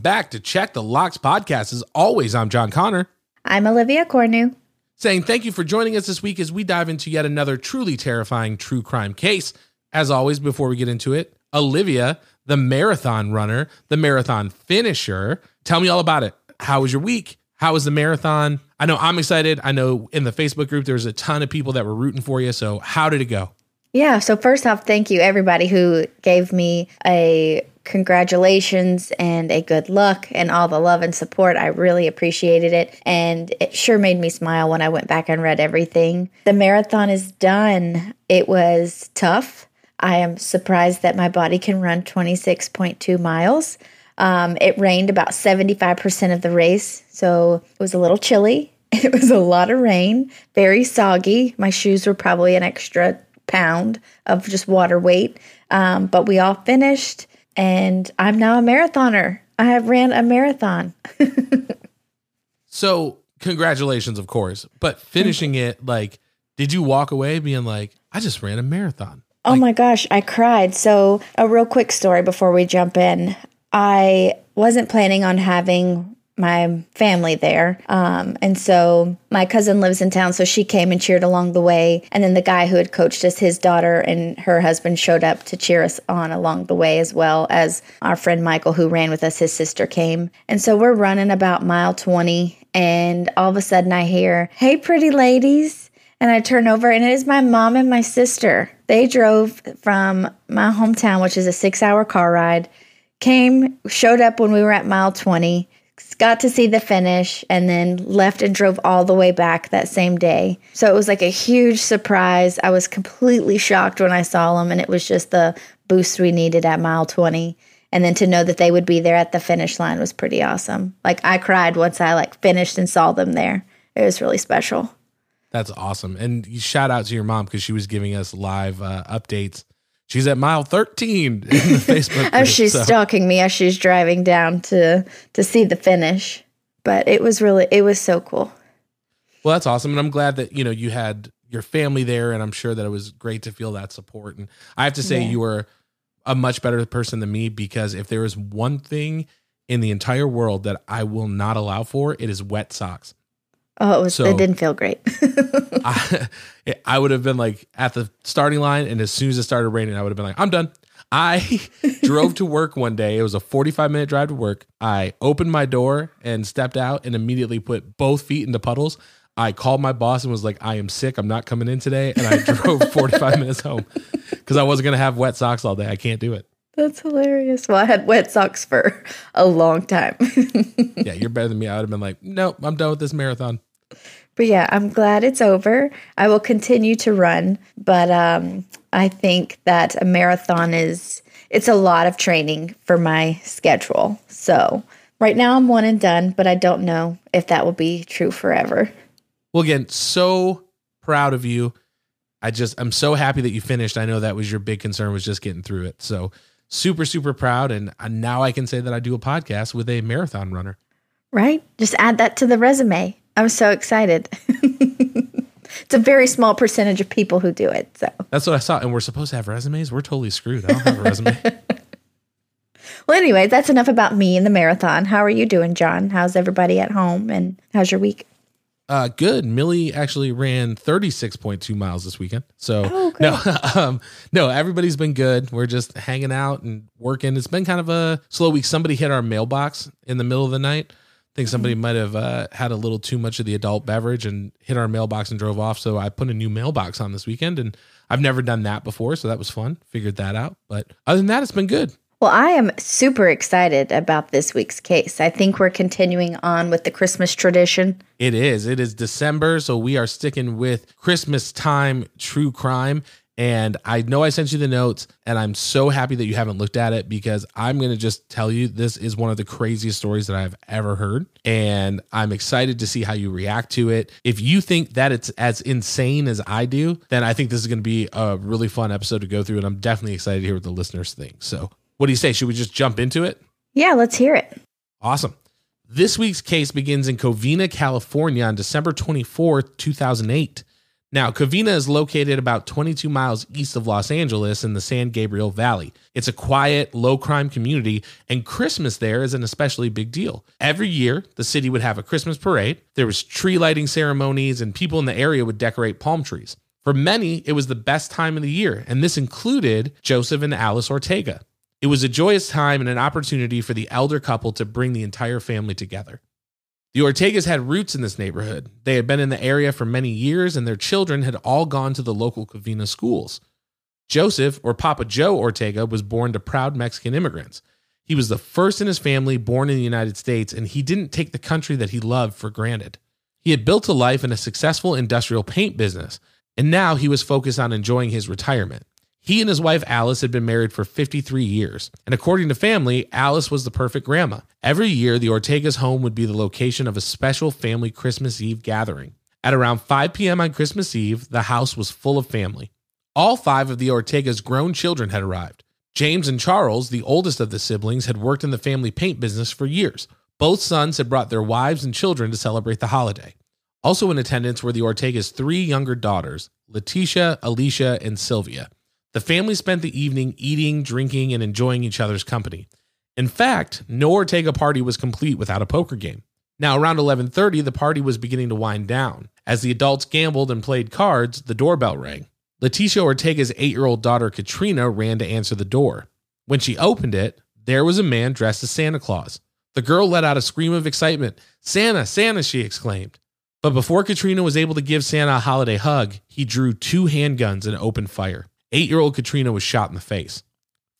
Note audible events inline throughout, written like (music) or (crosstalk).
Back to Check the Locks podcast. As always, I'm John Conner. I'm Olivia Cornu. Saying thank you for joining us this week as we dive into yet another truly terrifying true crime case. As always, before we get into it, Olivia, the marathon runner, the marathon finisher. Tell me all about it. How was your week? How was the marathon? I know I'm excited. I know in the Facebook group there was a ton of people that were rooting for you. So, how did it go? Yeah, so first off, thank you everybody who gave me a congratulations and a good luck and all the love and support. I really appreciated it. And it sure made me smile when I went back and read everything. The marathon is done. It was tough. I am surprised that my body can run 26.2 miles. Um, it rained about 75% of the race, so it was a little chilly. (laughs) It was a lot of rain, very soggy. My shoes were probably an extra pound of just water weight. Um, but we all finished and I'm now a marathoner. I have ran a marathon. so, congratulations, of course. But finishing it, like, did you walk away being like, I just ran a marathon? Oh like, my gosh, I cried. So, a real quick story before we jump in. I wasn't planning on having my family there. Um, and so my cousin lives in town, so she came and cheered along the way. And then the guy who had coached us, his daughter and her husband showed up to cheer us on along the way, as well as our friend Michael, who ran with us, his sister came. And so we're running about mile 20, and all of a sudden I hear, Hey, pretty ladies. And I turn over, and it is my mom and my sister. They drove from my hometown, which is a six hour car ride, came, showed up when we were at mile 20 got to see the finish and then left and drove all the way back that same day. So it was like a huge surprise. I was completely shocked when I saw them, and it was just the boost we needed at mile 20. And then to know that they would be there at the finish line was pretty awesome. Like I cried once I like finished and saw them there. It was really special. That's awesome. And shout out to your mom because she was giving us live uh, updates she's at mile 13 in the (laughs) Facebook. as she's so. stalking me as she's driving down to to see the finish. But it was really it was so cool. Well, that's awesome, and I'm glad that you know you had your family there, and I'm sure that it was great to feel that support. And I have to say, yeah. you were a much better person than me because if there is one thing in the entire world that I will not allow for, it is wet socks. Oh, it was. So, it didn't feel great. (laughs) I, I would have been like at the starting line, and as soon as it started raining, I would have been like, "I'm done." I (laughs) drove to work one day. It was a 45 minute drive to work. I opened my door and stepped out, and immediately put both feet into puddles. I called my boss and was like, "I am sick. I'm not coming in today," and I drove (laughs) 45 minutes home because I wasn't gonna have wet socks all day. I can't do it. That's hilarious. Well, I had wet socks for a long time. yeah, you're better than me. I would have been like, nope, I'm done with this marathon. But yeah, I'm glad it's over. I will continue to run, but um, I think that a marathon is it's a lot of training for my schedule. So right now I'm one and done, but I don't know if that will be true forever. Well, again, so proud of you. I just I'm so happy that you finished. I know that was your big concern was just getting through it. So super super proud, and now I can say that I do a podcast with a marathon runner. Right? Just add that to the resume. I'm so excited. (laughs) it's a very small percentage of people who do it. So that's what I saw. And we're supposed to have resumes. We're totally screwed. I don't have a resume. (laughs) well, anyway, that's enough about me and the marathon. How are you doing, John? How's everybody at home? And how's your week? Uh, good. Millie actually ran 36.2 miles this weekend. So oh, (laughs) no, um, no, everybody's been good. We're just hanging out and working. It's been kind of a slow week. Somebody hit our mailbox in the middle of the night. Think somebody mm-hmm. might have uh, had a little too much of the adult beverage and hit our mailbox and drove off. So I put a new mailbox on this weekend and I've never done that before. So that was fun. Figured that out. But other than that, it's been good. Well, I am super excited about this week's case. I think we're continuing on with the Christmas tradition. It is. It is December, so we are sticking with Christmas time true crime. And I know I sent you the notes, and I'm so happy that you haven't looked at it because I'm going to just tell you this is one of the craziest stories that I've ever heard. And I'm excited to see how you react to it. If you think that it's as insane as I do, then I think this is going to be a really fun episode to go through. And I'm definitely excited to hear what the listeners think. So what do you say? Should we just jump into it? Yeah, let's hear it. Awesome. This week's case begins in Covina, California on December 24th, 2008. Now, Covina is located about 22 miles east of Los Angeles in the San Gabriel Valley. It's a quiet, low crime community, and Christmas there is an especially big deal. Every year, the city would have a Christmas parade. There was tree lighting ceremonies, and people in the area would decorate palm trees. For many, it was the best time of the year, and this included Joseph and Alice Ortega. It was a joyous time and an opportunity for the elder couple to bring the entire family together. The Ortegas had roots in this neighborhood. They had been in the area for many years, and their children had all gone to the local Covina schools. Joseph, or Papa Joe Ortega, was born to proud Mexican immigrants. He was the first in his family born in the United States, and he didn't take the country that he loved for granted. He had built a life in a successful industrial paint business, and now he was focused on enjoying his retirement. He and his wife Alice had been married for 53 years, and according to family, Alice was the perfect grandma. Every year, the Ortega's home would be the location of a special family Christmas Eve gathering. At around 5 p.m. on Christmas Eve, the house was full of family. All five of the Ortega's grown children had arrived. James and Charles, the oldest of the siblings, had worked in the family paint business for years. Both sons had brought their wives and children to celebrate the holiday. Also in attendance were the Ortega's three younger daughters, Leticia, Alicia, and Sylvia. The family spent the evening eating, drinking, and enjoying each other's company. In fact, no Ortega party was complete without a poker game. Now, around 11:30, the party was beginning to wind down. As the adults gambled and played cards, the doorbell rang. Leticia Ortega's 8-year-old daughter Katrina ran to answer the door. When she opened it, there was a man dressed as Santa Claus. The girl let out a scream of excitement. "Santa, Santa!" she exclaimed. But before Katrina was able to give Santa a holiday hug, he drew two handguns and opened fire. Eight year old Katrina was shot in the face.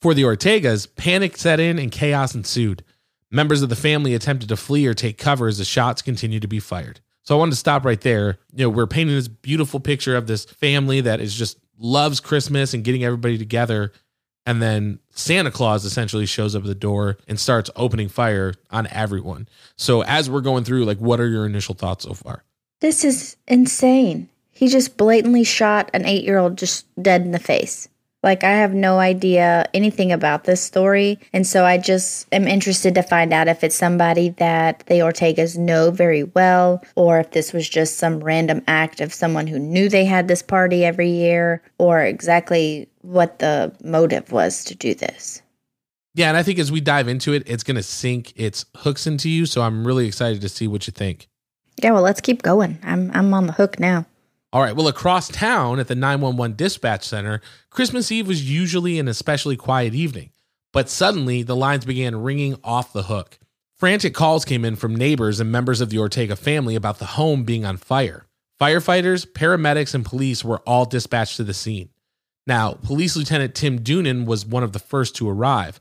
For the Ortegas, panic set in and chaos ensued. Members of the family attempted to flee or take cover as the shots continued to be fired. So I wanted to stop right there. You know, we're painting this beautiful picture of this family that is just loves Christmas and getting everybody together. And then Santa Claus essentially shows up at the door and starts opening fire on everyone. So as we're going through, like, what are your initial thoughts so far? This is insane. He just blatantly shot an eight year old just dead in the face. Like, I have no idea anything about this story. And so I just am interested to find out if it's somebody that the Ortegas know very well, or if this was just some random act of someone who knew they had this party every year, or exactly what the motive was to do this. Yeah, and I think as we dive into it, it's going to sink its hooks into you. So I'm really excited to see what you think. Yeah, well, let's keep going. I'm I'm on the hook now. All right. Well, across town at the 911 dispatch center, Christmas Eve was usually an especially quiet evening. But suddenly, the lines began ringing off the hook. Frantic calls came in from neighbors and members of the Ortega family about the home being on fire. Firefighters, paramedics, and police were all dispatched to the scene. Now, Police Lieutenant Tim Doonan was one of the first to arrive.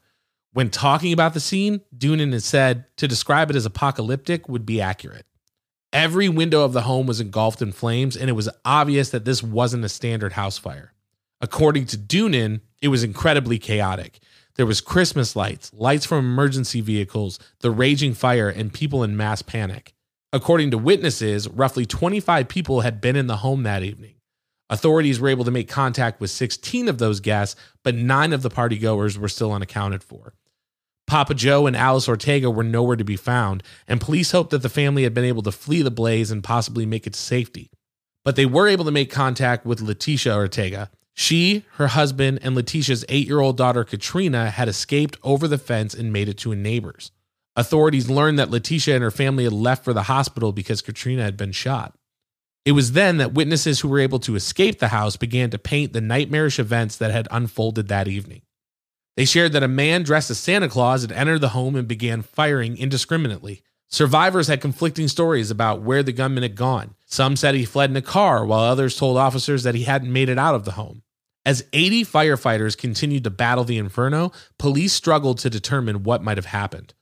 When talking about the scene, Doonan has said to describe it as apocalyptic would be accurate. Every window of the home was engulfed in flames, and it was obvious that this wasn't a standard house fire. According to Doonan, it was incredibly chaotic. There was Christmas lights, lights from emergency vehicles, the raging fire, and people in mass panic. According to witnesses, roughly 25 people had been in the home that evening. Authorities were able to make contact with 16 of those guests, but nine of the partygoers were still unaccounted for. Papa Joe and Alice Ortega were nowhere to be found, and police hoped that the family had been able to flee the blaze and possibly make it to safety. But they were able to make contact with Leticia Ortega. She, her husband, and Leticia's eight year old daughter Katrina had escaped over the fence and made it to a neighbor's. Authorities learned that Leticia and her family had left for the hospital because Katrina had been shot. It was then that witnesses who were able to escape the house began to paint the nightmarish events that had unfolded that evening. They shared that a man dressed as Santa Claus had entered the home and began firing indiscriminately. Survivors had conflicting stories about where the gunman had gone. Some said he fled in a car, while others told officers that he hadn't made it out of the home. As 80 firefighters continued to battle the inferno, police struggled to determine what might have happened.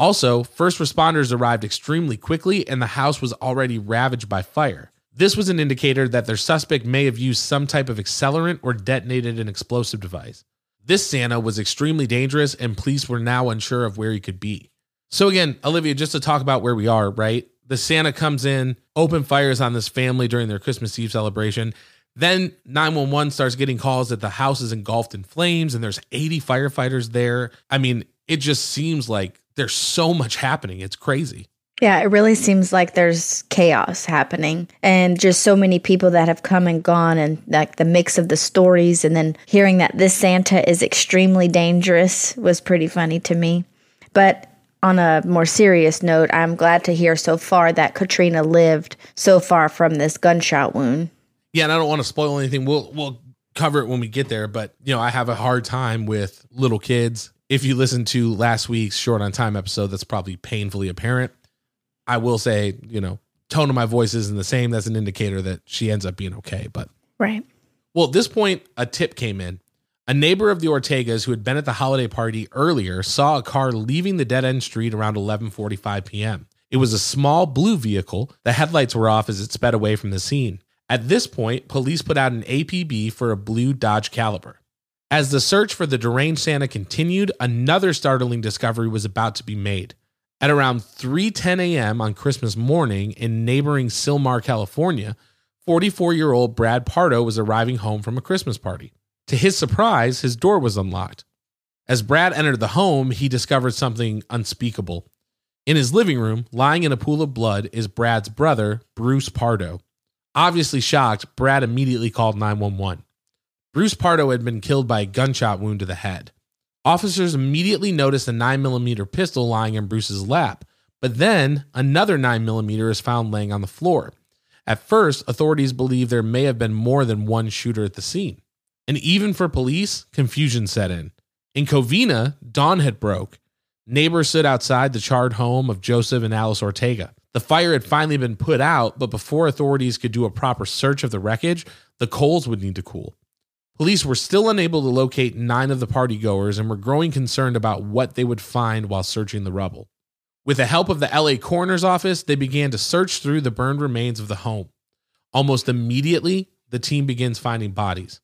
Also, first responders arrived extremely quickly and the house was already ravaged by fire. This was an indicator that their suspect may have used some type of accelerant or detonated an explosive device. This Santa was extremely dangerous, and police were now unsure of where he could be. So, again, Olivia, just to talk about where we are, right? The Santa comes in, open fires on this family during their Christmas Eve celebration. Then 911 starts getting calls that the house is engulfed in flames and there's 80 firefighters there. I mean, it just seems like there's so much happening. It's crazy. Yeah, it really seems like there's chaos happening and just so many people that have come and gone and like the mix of the stories and then hearing that this Santa is extremely dangerous was pretty funny to me. But on a more serious note, I'm glad to hear so far that Katrina lived so far from this gunshot wound. Yeah, and I don't want to spoil anything. We'll we'll cover it when we get there, but you know, I have a hard time with little kids. If you listen to last week's short on time episode, that's probably painfully apparent. I will say, you know, tone of my voice isn't the same. That's an indicator that she ends up being okay. But right. Well, at this point, a tip came in. A neighbor of the Ortegas who had been at the holiday party earlier saw a car leaving the dead end street around 11:45 p.m. It was a small blue vehicle. The headlights were off as it sped away from the scene. At this point, police put out an APB for a blue Dodge Caliber. As the search for the deranged Santa continued, another startling discovery was about to be made. At around 3:10 a.m. on Christmas morning in neighboring Sylmar, California, 44-year-old Brad Pardo was arriving home from a Christmas party. To his surprise, his door was unlocked. As Brad entered the home, he discovered something unspeakable. In his living room, lying in a pool of blood, is Brad's brother, Bruce Pardo. Obviously shocked, Brad immediately called 911. Bruce Pardo had been killed by a gunshot wound to the head. Officers immediately noticed a 9mm pistol lying in Bruce's lap, but then another 9mm is found laying on the floor. At first, authorities believe there may have been more than one shooter at the scene. And even for police, confusion set in. In Covina, dawn had broke. Neighbors stood outside the charred home of Joseph and Alice Ortega. The fire had finally been put out, but before authorities could do a proper search of the wreckage, the coals would need to cool. Police were still unable to locate nine of the partygoers and were growing concerned about what they would find while searching the rubble. With the help of the LA coroner's office, they began to search through the burned remains of the home. Almost immediately, the team begins finding bodies.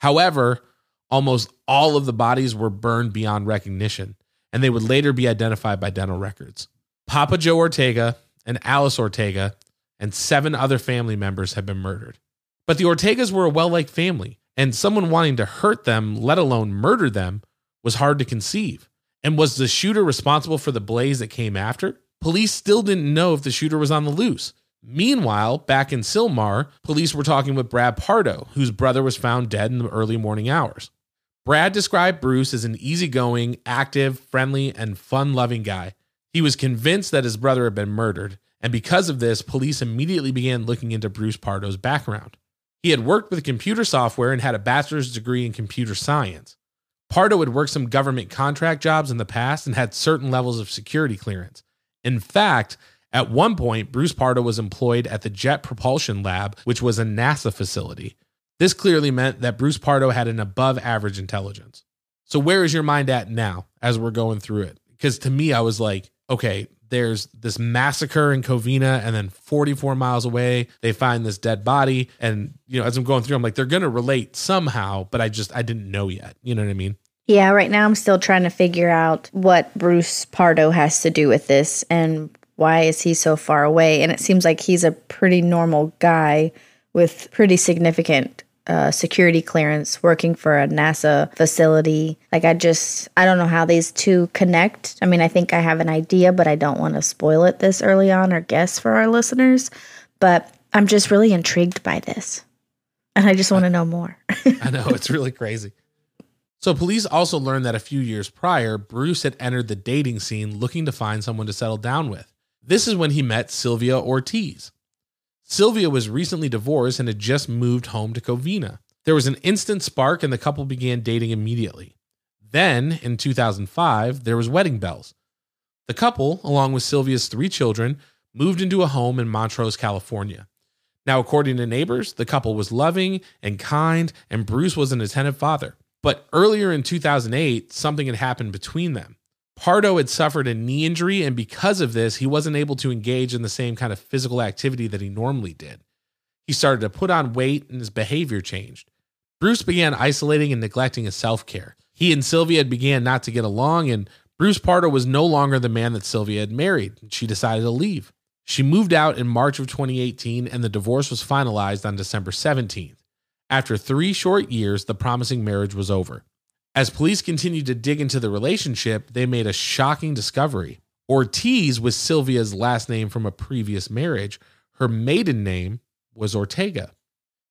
However, almost all of the bodies were burned beyond recognition, and they would later be identified by dental records. Papa Joe Ortega and Alice Ortega and seven other family members had been murdered. But the Ortegas were a well liked family and someone wanting to hurt them, let alone murder them, was hard to conceive. And was the shooter responsible for the blaze that came after? Police still didn't know if the shooter was on the loose. Meanwhile, back in Sylmar, police were talking with Brad Pardo, whose brother was found dead in the early morning hours. Brad described Bruce as an easygoing, active, friendly, and fun loving guy. He was convinced that his brother had been murdered, and because of this, police immediately began looking into Bruce Pardo's background. He had worked with computer software and had a bachelor's degree in computer science. Pardo had worked some government contract jobs in the past and had certain levels of security clearance. In fact, at one point, Bruce Pardo was employed at the Jet Propulsion Lab, which was a NASA facility. This clearly meant that Bruce Pardo had an above average intelligence. So, where is your mind at now as we're going through it? Because to me, I was like, okay, there's this massacre in Covina, and then 44 miles away, they find this dead body. And, you know, as I'm going through, I'm like, they're going to relate somehow, but I just, I didn't know yet. You know what I mean? Yeah, right now I'm still trying to figure out what Bruce Pardo has to do with this and why is he so far away? And it seems like he's a pretty normal guy with pretty significant security clearance working for a NASA facility. Like, I just, I don't know how these two connect. I mean, I think I have an idea, but I don't want to spoil it this early on or guess for our listeners. But I'm just really intrigued by this. And I just want to know more. (laughs) I know, it's really crazy. So, police also learned that a few years prior, Bruce had entered the dating scene looking to find someone to settle down with. This is when he met Sylvia Ortiz. Sylvia was recently divorced and had just moved home to Covina. There was an instant spark and the couple began dating immediately. Then, in 2005, there was wedding bells. The couple, along with Sylvia's three children, moved into a home in Montrose, California. Now, according to neighbors, the couple was loving and kind, and Bruce was an attentive father. But earlier in 2008, something had happened between them. Pardo had suffered a knee injury, and because of this, he wasn't able to engage in the same kind of physical activity that he normally did. He started to put on weight, and his behavior changed. Bruce began isolating and neglecting his self care. He and Sylvia had began not to get along, and Bruce Pardo was no longer the man that Sylvia had married. She decided to leave. She moved out in March of 2018, and the divorce was finalized on December 17th. After three short years, the promising marriage was over. As police continued to dig into the relationship, they made a shocking discovery. Ortiz was Sylvia's last name from a previous marriage. Her maiden name was Ortega.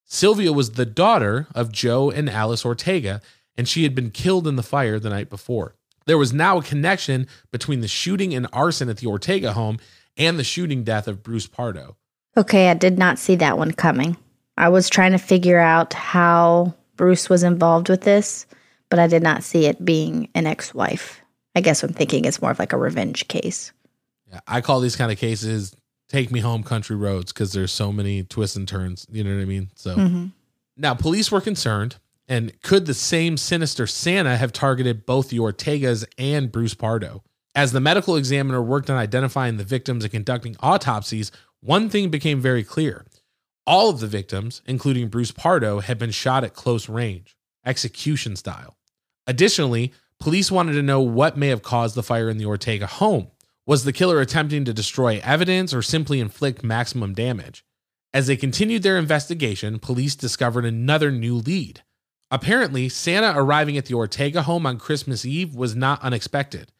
Sylvia was the daughter of Joe and Alice Ortega, and she had been killed in the fire the night before. There was now a connection between the shooting and arson at the Ortega home and the shooting death of Bruce Pardo. Okay, I did not see that one coming. I was trying to figure out how Bruce was involved with this but I did not see it being an ex wife. I guess I'm thinking it's more of like a revenge case. Yeah, I call these kind of cases take me home country roads because there's so many twists and turns. You know what I mean? So mm-hmm. now police were concerned. And could the same sinister Santa have targeted both the Ortegas and Bruce Pardo? As the medical examiner worked on identifying the victims and conducting autopsies, one thing became very clear. All of the victims, including Bruce Pardo, had been shot at close range, execution style. Additionally, police wanted to know what may have caused the fire in the Ortega home. Was the killer attempting to destroy evidence or simply inflict maximum damage? As they continued their investigation, police discovered another new lead. Apparently, Santa arriving at the Ortega home on Christmas Eve was not unexpected.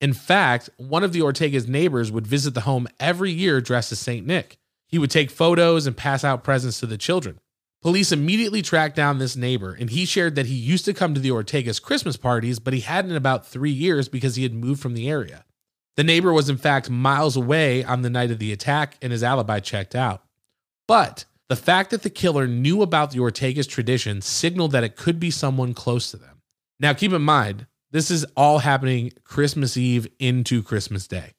In fact, one of the Ortega's neighbors would visit the home every year dressed as St. Nick. He would take photos and pass out presents to the children. Police immediately tracked down this neighbor, and he shared that he used to come to the Ortega's Christmas parties, but he hadn't in about three years because he had moved from the area. The neighbor was, in fact, miles away on the night of the attack, and his alibi checked out. But the fact that the killer knew about the Ortega's tradition signaled that it could be someone close to them. Now, keep in mind, this is all happening Christmas Eve into Christmas Day.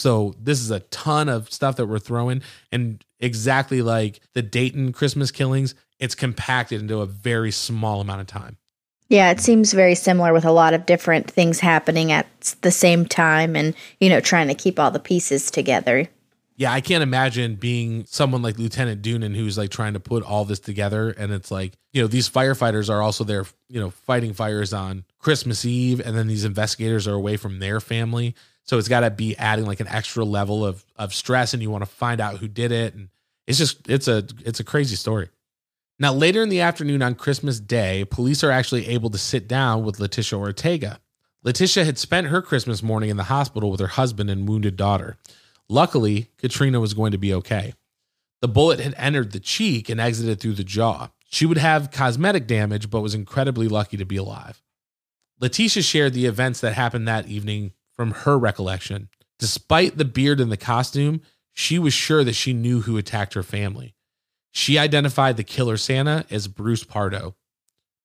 So this is a ton of stuff that we're throwing. And exactly like the Dayton Christmas killings, it's compacted into a very small amount of time. Yeah, it seems very similar with a lot of different things happening at the same time and, you know, trying to keep all the pieces together. Yeah, I can't imagine being someone like Lieutenant Doonan who's like trying to put all this together. And it's like, you know, these firefighters are also there, you know, fighting fires on Christmas Eve. And then these investigators are away from their family. So it's got to be adding like an extra level of of stress, and you want to find out who did it, and it's just it's a it's a crazy story. Now later in the afternoon on Christmas Day, police are actually able to sit down with Leticia Ortega. Leticia had spent her Christmas morning in the hospital with her husband and wounded daughter. Luckily, Katrina was going to be okay. The bullet had entered the cheek and exited through the jaw. She would have cosmetic damage, but was incredibly lucky to be alive. Leticia shared the events that happened that evening from her recollection. Despite the beard and the costume, she was sure that she knew who attacked her family. She identified the killer Santa as Bruce Pardo.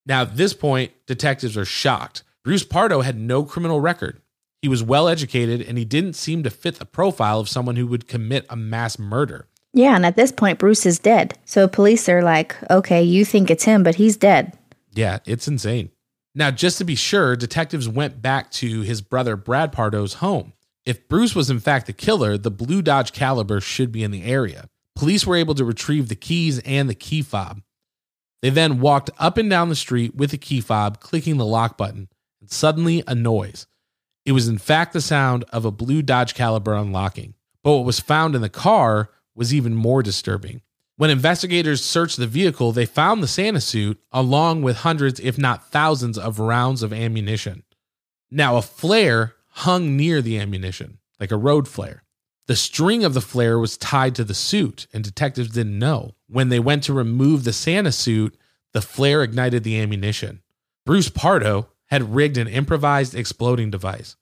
Now, at this point, detectives are shocked. Bruce Pardo had no criminal record. He was well educated and he didn't seem to fit the profile of someone who would commit a mass murder. Yeah, and at this point, Bruce is dead. So police are like, okay, you think it's him, but he's dead. Yeah, it's insane. Now, just to be sure, detectives went back to his brother Brad Pardo's home. If Bruce was in fact the killer, the blue Dodge Caliber should be in the area. Police were able to retrieve the keys and the key fob. They then walked up and down the street with the key fob, clicking the lock button. and suddenly a noise. It was in fact the sound of a blue Dodge Caliber unlocking. But what was found in the car was even more disturbing. When investigators searched the vehicle, they found the Santa suit along with hundreds, if not thousands, of rounds of ammunition. Now, a flare hung near the ammunition, like a road flare. The string of the flare was tied to the suit, and detectives didn't know. When they went to remove the Santa suit, the flare ignited the ammunition. Bruce Pardo had rigged an improvised exploding device.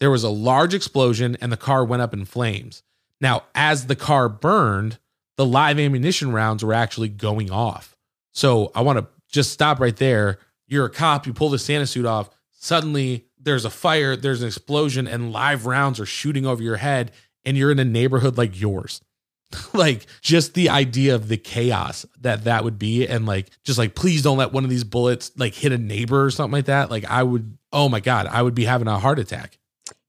There was a large explosion, and the car went up in flames. Now, as the car burned, the live ammunition rounds were actually going off. So I want to just stop right there. You're a cop, you pull the Santa suit off, suddenly there's a fire, there's an explosion, and live rounds are shooting over your head, and you're in a neighborhood like yours. (laughs) like just the idea of the chaos that that would be and like just like please don't let one of these bullets like hit a neighbor or something like that like i would oh my god i would be having a heart attack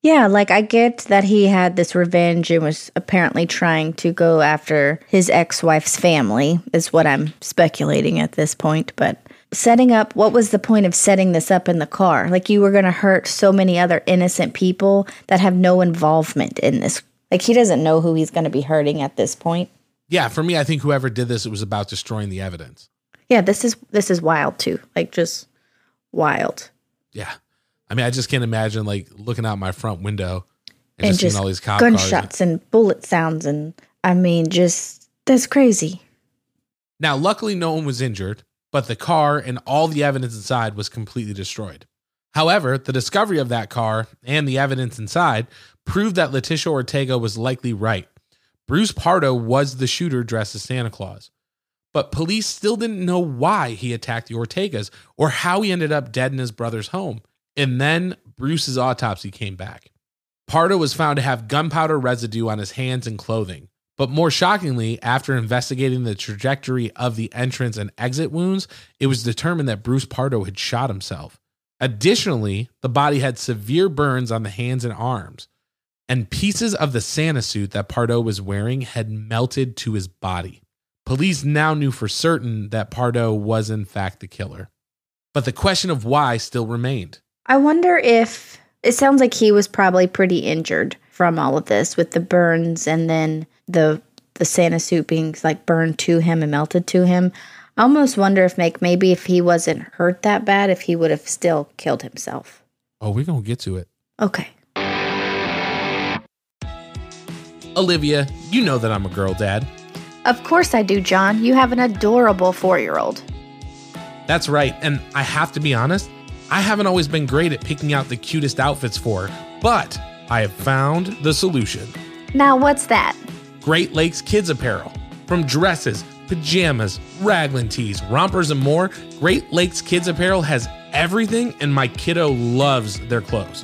Yeah, like I get that he had this revenge and was apparently trying to go after his ex wife's family, is what I'm speculating at this point. But setting up, what was the point of setting this up in the car? Like you were going to hurt so many other innocent people that have no involvement in this. Like he doesn't know who he's going to be hurting at this point. yeah for me i think whoever did this it was about destroying the evidence Yeah, this is this is wild too. Like just wild. yeah i mean i just can't imagine like looking out my front window and, And just, just seeing all these cop cars gunshots and bullet sounds and I mean just that's crazy. Now, luckily, no one was injured, but the car and all the evidence inside was completely destroyed. However, the discovery of that car and the evidence inside proved that Leticia Ortega was likely right. Bruce Pardo was the shooter dressed as Santa Claus. But police still didn't know why he attacked the Ortegas or how he ended up dead in his brother's home. And then Bruce's autopsy came back. Pardo was found to have gunpowder residue on his hands and clothing. But more shockingly, after investigating the trajectory of the entrance and exit wounds, it was determined that Bruce Pardo had shot himself. Additionally, the body had severe burns on the hands and arms, and pieces of the Santa suit that Pardo was wearing had melted to his body. Police now knew for certain that Pardo was, in fact, the killer. But the question of why still remained. I wonder if it sounds like he was probably pretty injured from all of this with the burns and then the the Santa suit being like burned to him and melted to him. I almost wonder if make maybe if he wasn't hurt that bad, if he would have still killed himself. Oh, we're going to get to it. Okay. Olivia, you know that I'm a girl dad. Of course I do, John. You have an adorable four year old. That's right. And I have to be honest, I haven't always been great at picking out the cutest outfits for but I have found the solution. Now what's that? Great Lakes Kids Apparel. From dresses, pajamas, raglan tees, rompers, and more, Great Lakes Kids Apparel has everything, and my kiddo loves their clothes.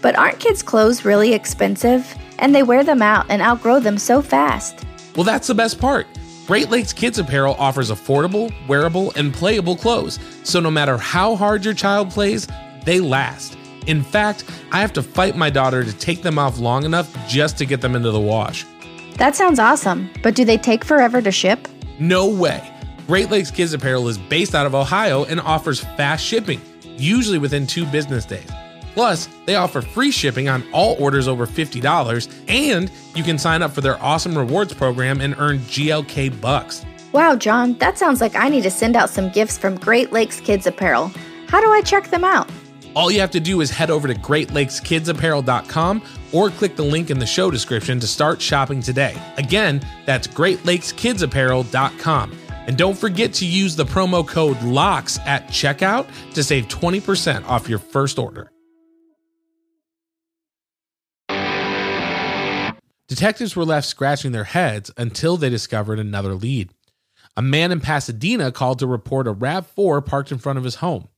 But aren't kids' clothes really expensive? And they wear them out and outgrow them so fast. Well, that's the best part. Great Lakes Kids Apparel offers affordable, wearable, and playable clothes, so no matter how hard your child plays, they last. In fact, I have to fight my daughter to take them off long enough just to get them into the wash. That sounds awesome, but do they take forever to ship? No way. Great Lakes Kids Apparel is based out of Ohio and offers fast shipping, usually within two business days. Plus, they offer free shipping on all orders over $50, and you can sign up for their awesome rewards program and earn GLK bucks. Wow, John, that sounds like I need to send out some gifts from Great Lakes Kids Apparel. How do I check them out? All you have to do is head over to greatlakeskidapparel.com or click the link in the show description to start shopping today. Again, that's greatlakeskidsapparel.com. And don't forget to use the promo code LOCKS at checkout to save 20% off your first order. Detectives were left scratching their heads until they discovered another lead. A man in Pasadena called to report a RAV4 parked in front of his home.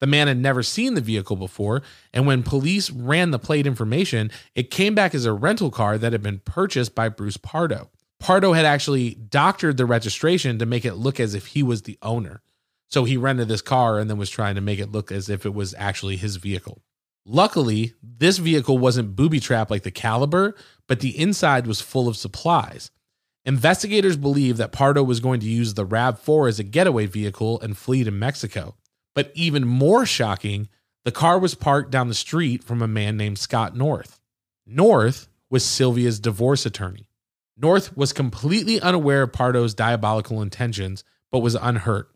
The man had never seen the vehicle before, and when police ran the plate information, it came back as a rental car that had been purchased by Bruce Pardo. Pardo had actually doctored the registration to make it look as if he was the owner. So he rented this car and then was trying to make it look as if it was actually his vehicle. Luckily, this vehicle wasn't booby trapped like the Caliber, but the inside was full of supplies. Investigators believe that Pardo was going to use the RAV4 as a getaway vehicle and flee to Mexico. But even more shocking, The car was parked down the street from a man named Scott North. North was Sylvia's divorce attorney. North was completely unaware of Pardo's diabolical intentions, but was unhurt.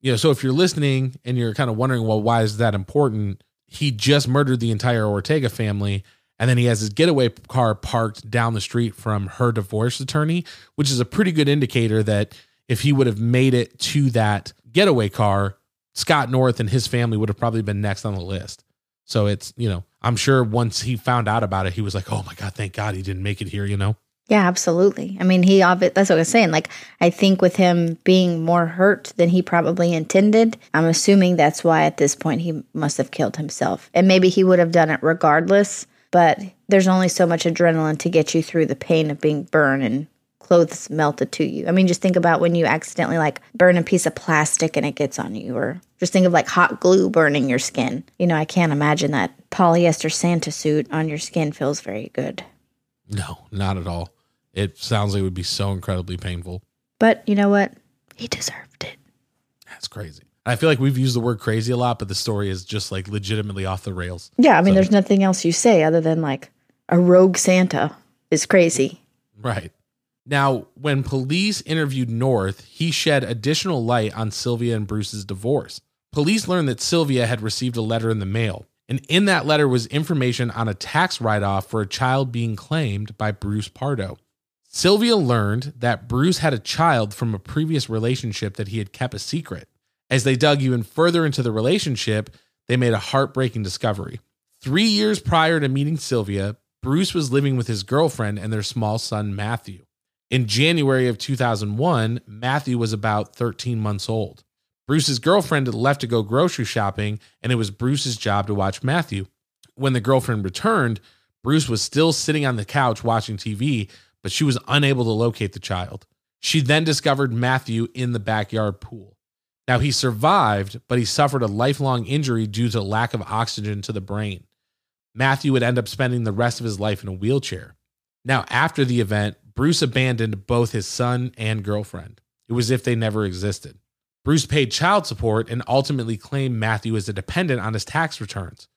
You know, so if you're listening and you're kind of wondering, well, why is that important? He just murdered the entire Ortega family, and then he has his getaway car parked down the street from her divorce attorney, which is a pretty good indicator that if he would have made it to that getaway car, Scott North and his family would have probably been next on the list. So it's, you know, I'm sure once he found out about it, he was like, oh my God, thank God he didn't make it here, you know? Yeah, absolutely. I mean, he obvi- that's what I was saying. Like, I think with him being more hurt than he probably intended, I'm assuming that's why at this point he must have killed himself. And maybe he would have done it regardless, but there's only so much adrenaline to get you through the pain of being burned and clothes melted to you. I mean, just think about when you accidentally like burn a piece of plastic and it gets on you, or just think of like hot glue burning your skin. You know, I can't imagine that polyester Santa suit on your skin feels very good. No, not at all. It sounds like it would be so incredibly painful. But you know what? He deserved it. That's crazy. I feel like we've used the word crazy a lot, but the story is just like legitimately off the rails. Yeah, I mean, So- there's nothing else you say other than like a rogue Santa is crazy. Right. Now, when police interviewed North, he shed additional light on Sylvia and Bruce's divorce. Police learned that Sylvia had received a letter in the mail, and in that letter was information on a tax write off for a child being claimed by Bruce Pardo. Sylvia learned that Bruce had a child from a previous relationship that he had kept a secret. As they dug even further into the relationship, they made a heartbreaking discovery. Three years prior to meeting Sylvia, Bruce was living with his girlfriend and their small son, Matthew. In January of 2001, Matthew was about 13 months old. Bruce's girlfriend had left to go grocery shopping, and it was Bruce's job to watch Matthew. When the girlfriend returned, Bruce was still sitting on the couch watching TV, but she was unable to locate the child. She then discovered Matthew in the backyard pool. Now, he survived, but he suffered a lifelong injury due to lack of oxygen to the brain. Matthew would end up spending the rest of his life in a wheelchair. Now, after the event, Bruce abandoned both his son and girlfriend. It was as if they never existed. Bruce paid child support and ultimately claimed Matthew as a dependent on his tax returns.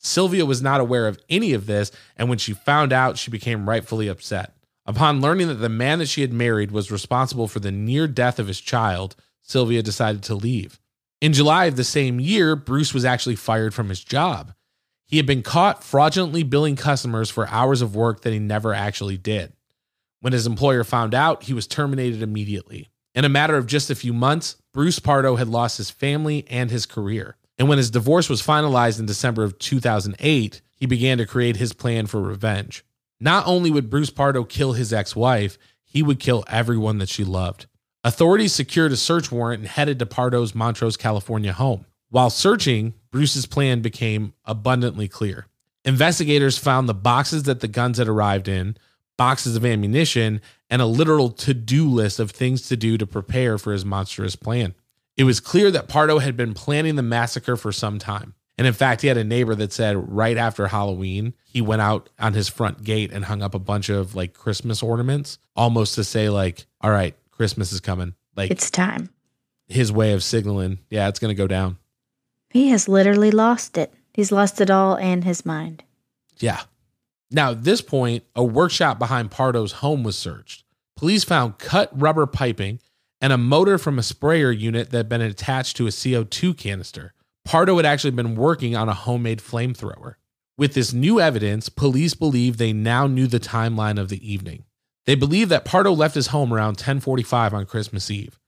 Sylvia was not aware of any of this, and when she found out, she became rightfully upset. Upon learning that the man that she had married was responsible for the near death of his child, Sylvia decided to leave. In July of the same year, Bruce was actually fired from his job. He had been caught fraudulently billing customers for hours of work that he never actually did. When his employer found out, he was terminated immediately. In a matter of just a few months, Bruce Pardo had lost his family and his career. And when his divorce was finalized in December of 2008, he began to create his plan for revenge. Not only would Bruce Pardo kill his ex wife, he would kill everyone that she loved. Authorities secured a search warrant and headed to Pardo's Montrose, California home. While searching, Bruce's plan became abundantly clear. Investigators found the boxes that the guns had arrived in, boxes of ammunition, and a literal to do list of things to do to prepare for his monstrous plan. It was clear that Pardo had been planning the massacre for some time. And in fact, he had a neighbor that said right after Halloween, he went out on his front gate and hung up a bunch of like Christmas ornaments, almost to say, like, all right, Christmas is coming. Like It's time. his way of signaling, yeah, it's going to go down. He has literally lost it. He's lost it all and his mind. Yeah. Now, at this point, a workshop behind Pardo's home was searched. Police found cut rubber piping and a motor from a sprayer unit that had been attached to a CO2 canister. Pardo had actually been working on a homemade flamethrower. With this new evidence, police believe they now knew the timeline of the evening. They believe that Pardo left his home around 1045 on Christmas Eve.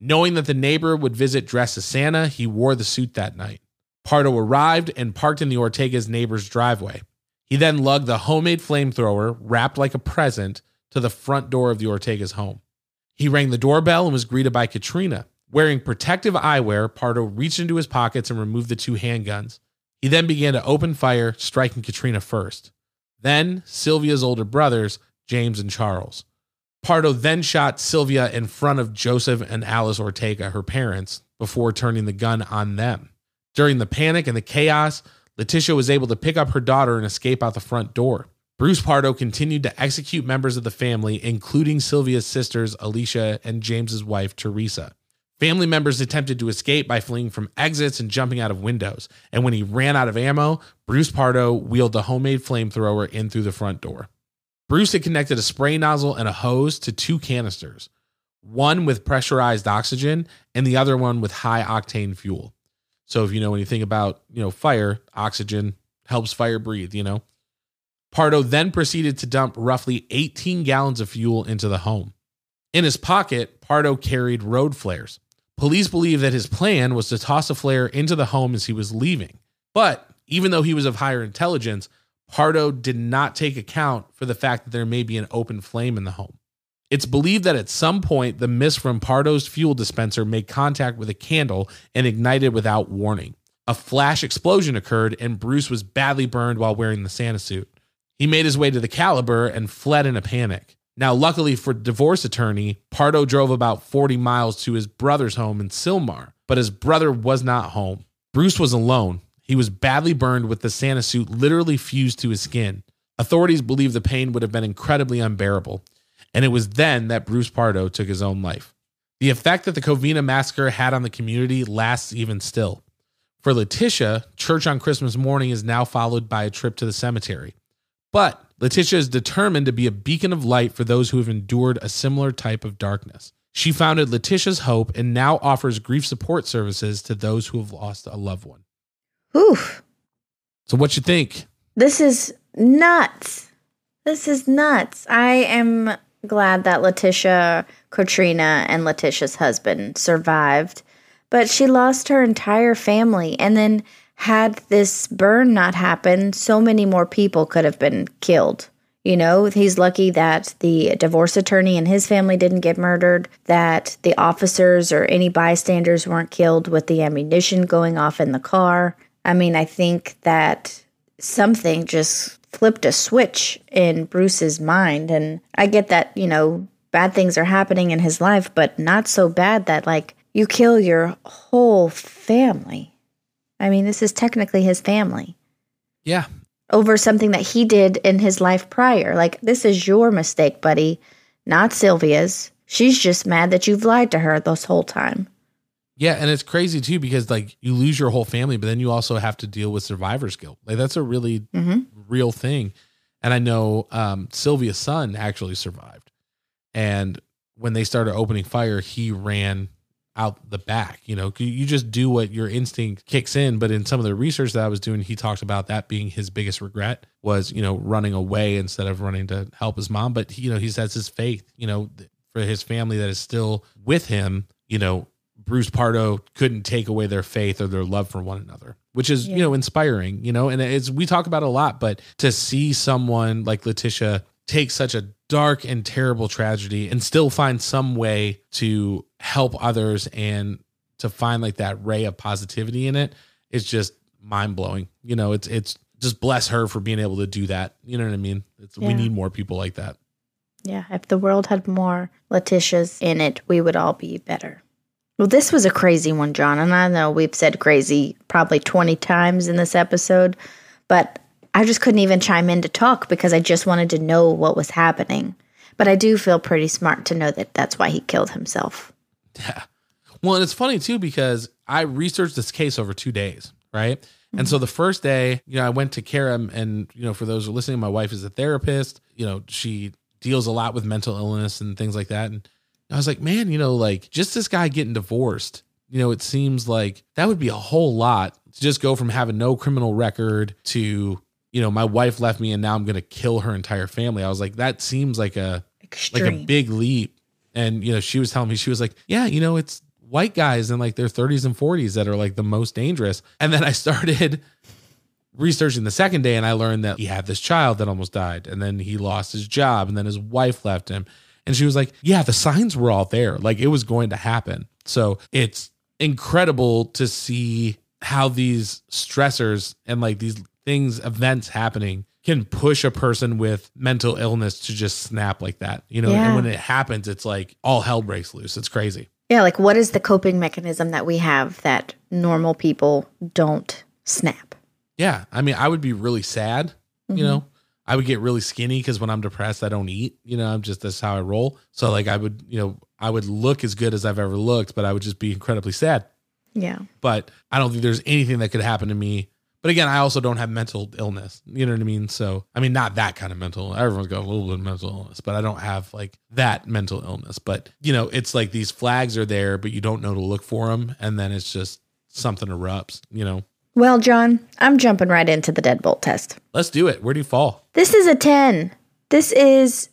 Knowing that the neighbor would visit dressed as Santa, he wore the suit that night. Pardo arrived and parked in the Ortega's neighbor's driveway. He then lugged the homemade flamethrower, wrapped like a present, to the front door of the Ortega's home. He rang the doorbell and was greeted by Katrina. Wearing protective eyewear, Pardo reached into his pockets and removed the two handguns. He then began to open fire, striking Katrina first. Then Sylvia's older brothers, James and Charles. Pardo then shot Sylvia in front of Joseph and Alice Ortega, her parents, before turning the gun on them. During the panic and the chaos, Leticia was able to pick up her daughter and escape out the front door. Bruce Pardo continued to execute members of the family, including Sylvia's sisters, Alicia and James's wife, Teresa. Family members attempted to escape by fleeing from exits and jumping out of windows. And when he ran out of ammo, Bruce Pardo wheeled a homemade flamethrower in through the front door. Bruce had connected a spray nozzle and a hose to two canisters, one with pressurized oxygen and the other one with high octane fuel. So if you know anything about, you know, fire, oxygen helps fire breathe, you know. Pardo then proceeded to dump roughly 18 gallons of fuel into the home. In his pocket, Pardo carried road flares. Police believe that his plan was to toss a flare into the home as he was leaving. But even though he was of higher intelligence, Pardo did not take account for the fact that there may be an open flame in the home. It's believed that at some point, the mist from Pardo's fuel dispenser made contact with a candle and ignited without warning. A flash explosion occurred, and Bruce was badly burned while wearing the Santa suit. He made his way to the caliber and fled in a panic. Now, luckily for divorce attorney, Pardo drove about 40 miles to his brother's home in Sylmar, but his brother was not home. Bruce was alone. He was badly burned with the Santa suit literally fused to his skin. Authorities believe the pain would have been incredibly unbearable, and it was then that Bruce Pardo took his own life. The effect that the Covina massacre had on the community lasts even still. For Leticia, church on Christmas morning is now followed by a trip to the cemetery. But Leticia is determined to be a beacon of light for those who have endured a similar type of darkness. She founded Leticia's Hope and now offers grief support services to those who have lost a loved one. Oof. So what you think? This is nuts. This is nuts. I am glad that Leticia, Katrina, and Leticia's husband survived, but she lost her entire family. And then, had this burn not happened, so many more people could have been killed. You know, he's lucky that the divorce attorney and his family didn't get murdered, that the officers or any bystanders weren't killed with the ammunition going off in the car. I mean, I think that something just flipped a switch in Bruce's mind. And I get that, you know, bad things are happening in his life, but not so bad that, like, you kill your whole family. I mean, this is technically his family Yeah. over something that he did in his life prior. Like, this is your mistake, buddy, not Sylvia's. She's just mad that you've lied to her this whole time. Yeah, and it's crazy too because like you lose your whole family, but then you also have to deal with survivor's guilt. Like that's a really Mm-hmm. real thing. And I know um, Sylvia's son actually survived. And when they started opening fire, he ran out the back. You know, you just do what your instinct kicks in. But in some of the research that I was doing, he talked about that being his biggest regret was, you know, running away instead of running to help his mom. But, he, you know, he says his faith, you know, for his family that is still with him, you know, Bruce Pardo couldn't take away their faith or their love for one another, which is, Yeah. you know, inspiring, you know, and it's, we talk about it a lot, but to see someone like Leticia take such a dark and terrible tragedy and still find some way to help others and to find like that ray of positivity in it. is just mind blowing. You know, it's, it's just bless her for being able to do that. You know what I mean? It's, We need more people like that. Yeah, if the world had more Leticias in it, we would all be better. Well, this was a crazy one, John, and I know we've said crazy probably 20 times in this episode, but I just couldn't even chime in to talk because I just wanted to know what was happening. But I do feel pretty smart to know that that's why he killed himself. Yeah. Well, and it's funny too because I researched this case over two days, right? And so the first day, you know, I went to Kara, and you know, for those who are listening, my wife is a therapist. You know, she deals a lot with mental illness and things like that. And I was like, man, you know, like just this guy getting divorced. You know, it seems like that would be a whole lot to just go from having no criminal record to, you know, my wife left me and now I'm going to kill her entire family. I was like, that seems like a Extreme. like a big leap. And you know, she was telling me she was like, "Yeah, you know, it's white guys in like their 30s and 40s that are like the most dangerous." And then I started (laughs) researching the second day and I learned that he had this child that almost died and then he lost his job and then his wife left him. And she was like, "Yeah, the signs were all there. Like it was going to happen." So, it's incredible to see how these stressors and like these things events happening can push a person with mental illness to just snap like that you know Yeah. and when it happens it's like all hell breaks loose it's crazy yeah, like what is the coping mechanism that we have that normal people don't snap? yeah i mean i would be really sad you mm-hmm. know I would get really skinny because when I'm depressed, I don't eat. You know, I'm just that's how I roll. So like I would, you know, I would look as good as I've ever looked, but I would just be incredibly sad. Yeah. But I don't think there's anything that could happen to me. But again, I also don't have mental illness. You know what I mean? So I mean, not that kind of mental. Everyone's got a little bit of mental illness, but I don't have like that mental illness. But you know, it's like these flags are there, but you don't know to look for them, and then it's just something erupts. You know. Well, John, I'm jumping right into the deadbolt test. Let's do it. Where do you fall? This is a 10. This is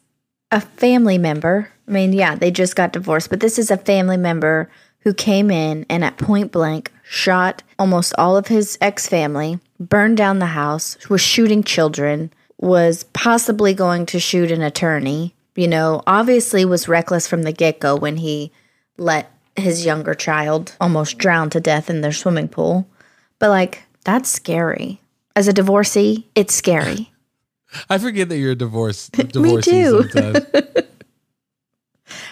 a family member. I mean, yeah, they just got divorced, but this is a family member who came in and at point blank shot almost all of his ex family, burned down the house, was shooting children, was possibly going to shoot an attorney. You know, obviously was reckless from the get go when he let his younger child almost drown to death in their swimming pool. But like, that's scary. As a divorcee, it's scary. (laughs) I forget that you're a divorce (laughs) divorcee too. (laughs)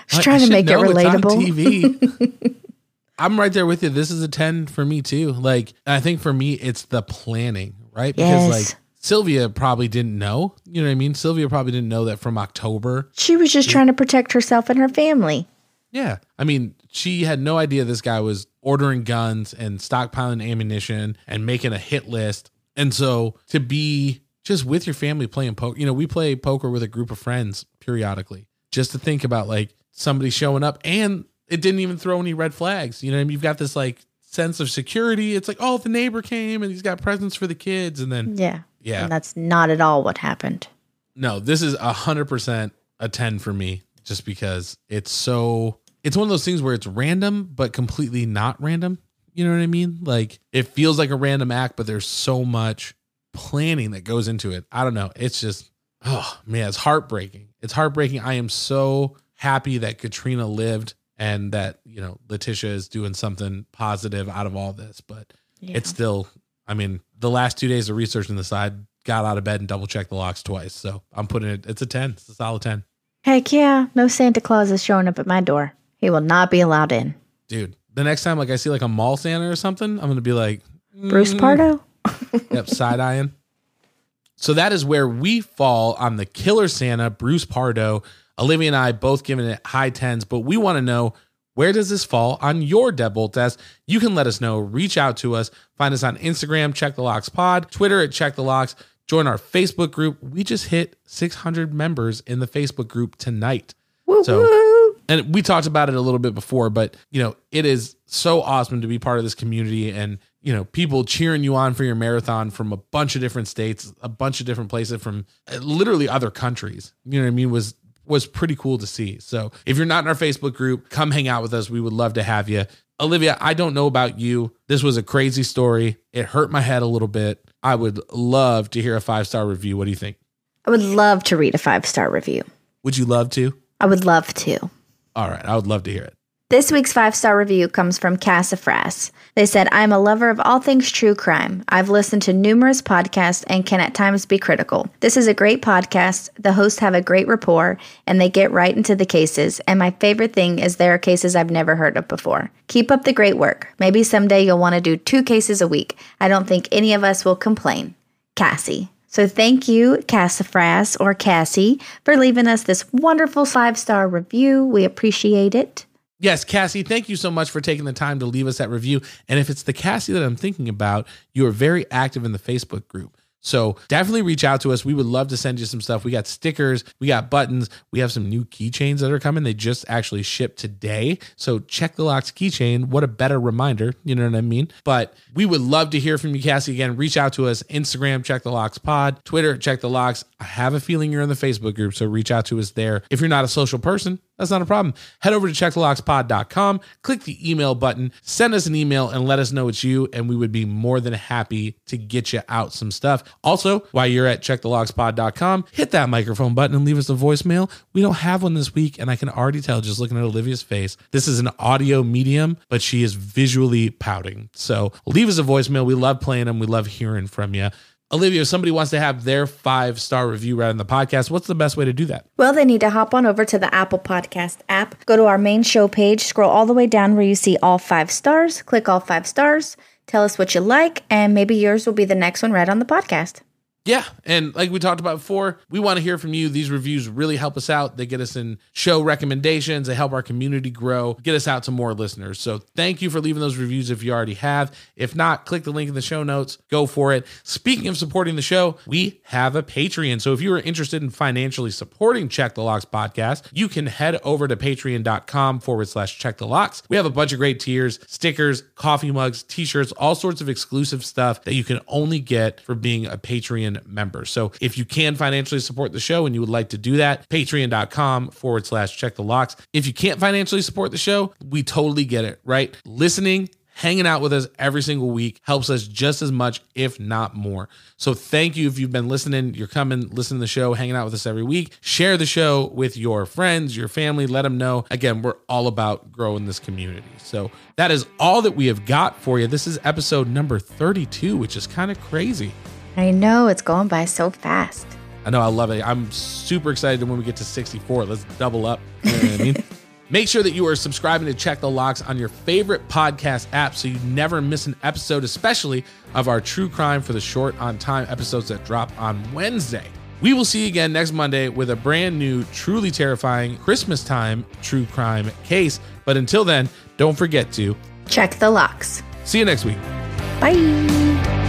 Just trying to make it know, it's on relatable. TV. (laughs) I'm right there with you. This is a 10 for me too. Like I think for me it's the planning, right? Because Yes. like Sylvia probably didn't know. You know what I mean? Sylvia probably didn't know that from October. She was just trying to protect herself and her family. Yeah. I mean, she had no idea this guy was ordering guns and stockpiling ammunition and making a hit list. And so to be just with your family playing poker, you know, we play poker with a group of friends periodically just to think about like somebody showing up and it didn't even throw any red flags. You know, I mean? you've got this like sense of security. It's like, oh, the neighbor came and he's got presents for the kids. And then, Yeah. yeah, And that's not at all what happened. no, this is a hundred percent a 10 for me just because it's so it's one of those things where it's random but completely not random. You know what I mean? Like it feels like a random act, but there's so much planning that goes into it. I don't know. It's just oh man, it's heartbreaking. It's heartbreaking. I am so happy that Katrina lived and that, you know, Leticia is doing something positive out of all this, but Yeah. it's still I mean, the last two days of researching the side, got out of bed and double checked the locks twice. So I'm putting it it's a 10. It's a solid 10. Heck yeah. No Santa Claus is showing up at my door. He will not be allowed in. Dude, the next time like I see like a mall Santa or something, I'm gonna be like, Bruce mm, Pardo? (laughs) Yep, side eyeing. So that is where we fall on the killer Santa, Bruce Pardo. Olivia and I both giving it high tens, but we want to know where does this fall on your deadbolt test? You can let us know. Reach out to us. Find us on Instagram, Check the Locks Pod, Twitter at Check the Locks. Join our Facebook group. We just hit 600 members in the Facebook group tonight. Woo So- and we talked about it a little bit before, but you know, it is so awesome to be part of this community and you know, people cheering you on for your marathon from a bunch of different states, a bunch of different places from uh, literally other countries. You know what I mean? Was was pretty cool to see. So if you're not in our Facebook group, come hang out with us. We would love to have you. Olivia, I don't know about you. This was a crazy story. It hurt my head a little bit. I would love to hear a five star review. What do you think? I would love to read a five star review. Would you love to? I would love to. All right, I would love to hear it. This week's five star review comes from Cassafras. They said, I'm a lover of all things true crime. I've listened to numerous podcasts and can at times be critical. This is a great podcast. The hosts have a great rapport and they get right into the cases. And my favorite thing is there are cases I've never heard of before. Keep up the great work. Maybe someday you'll want to do two cases a week. I don't think any of us will complain. Cassie. So thank you, Cassafras or Cassie, for leaving us this wonderful five star review. We appreciate it. Yes, Cassie, thank you so much for taking the time to leave us that review. And if it's the Cassie that I'm thinking about, you are very active in the Facebook group. So definitely reach out to us. We would love to send you some stuff. We got stickers, we got buttons, we have some new keychains that are coming. They just actually shipped today. So check the locks keychain. What a better reminder. You know what I mean? But we would love to hear from you, Cassie. Again, reach out to us. Instagram, check the locks pod, Twitter, check the locks. I have a feeling you're in the Facebook group. So reach out to us there. If you're not a social person, that's not a problem. Head over to checkthelockspod.com, click the email button, send us an email, and let us know it's you. And we would be more than happy to get you out some stuff. Also, while you're at checkthelockspod.com, hit that microphone button and leave us a voicemail. We don't have one this week, and I can already tell just looking at Olivia's face, this is an audio medium, but she is visually pouting. So leave us a voicemail. We love playing them, we love hearing from you. Olivia, if somebody wants to have their five star review right on the podcast, what's the best way to do that? Well, they need to hop on over to the Apple Podcast app, go to our main show page, scroll all the way down where you see all five stars, click all five stars, tell us what you like, and maybe yours will be the next one right on the podcast. Yeah. And like we talked about before, we want to hear from you. These reviews really help us out. They get us in show recommendations, they help our community grow, get us out to more listeners. So thank you for leaving those reviews if you already have. If not, click the link in the show notes, go for it. Speaking of supporting the show, we have a Patreon. So if you are interested in financially supporting Check the Locks podcast, you can head over to patreon.com forward slash check the locks. We have a bunch of great tiers, stickers, coffee mugs, t shirts, all sorts of exclusive stuff that you can only get for being a Patreon member. So if you can financially support the show and you would like to do that, patreon.com forward slash check the locks. If you can't financially support the show, we totally get it, right? Listening, hanging out with us every single week helps us just as much, if not more. So thank you if you've been listening, you're coming, listening to the show, hanging out with us every week. Share the show with your friends, your family, let them know. Again, we're all about growing this community. So that is all that we have got for you. This is episode number 32, which is kind of crazy. I know it's going by so fast. I know I love it. I'm super excited when we get to 64. Let's double up. You know what I mean? (laughs) Make sure that you are subscribing to Check the Locks on your favorite podcast app so you never miss an episode, especially of our True Crime for the Short on Time episodes that drop on Wednesday. We will see you again next Monday with a brand new, truly terrifying Christmas time true crime case. But until then, don't forget to Check the locks. see you next week. Bye.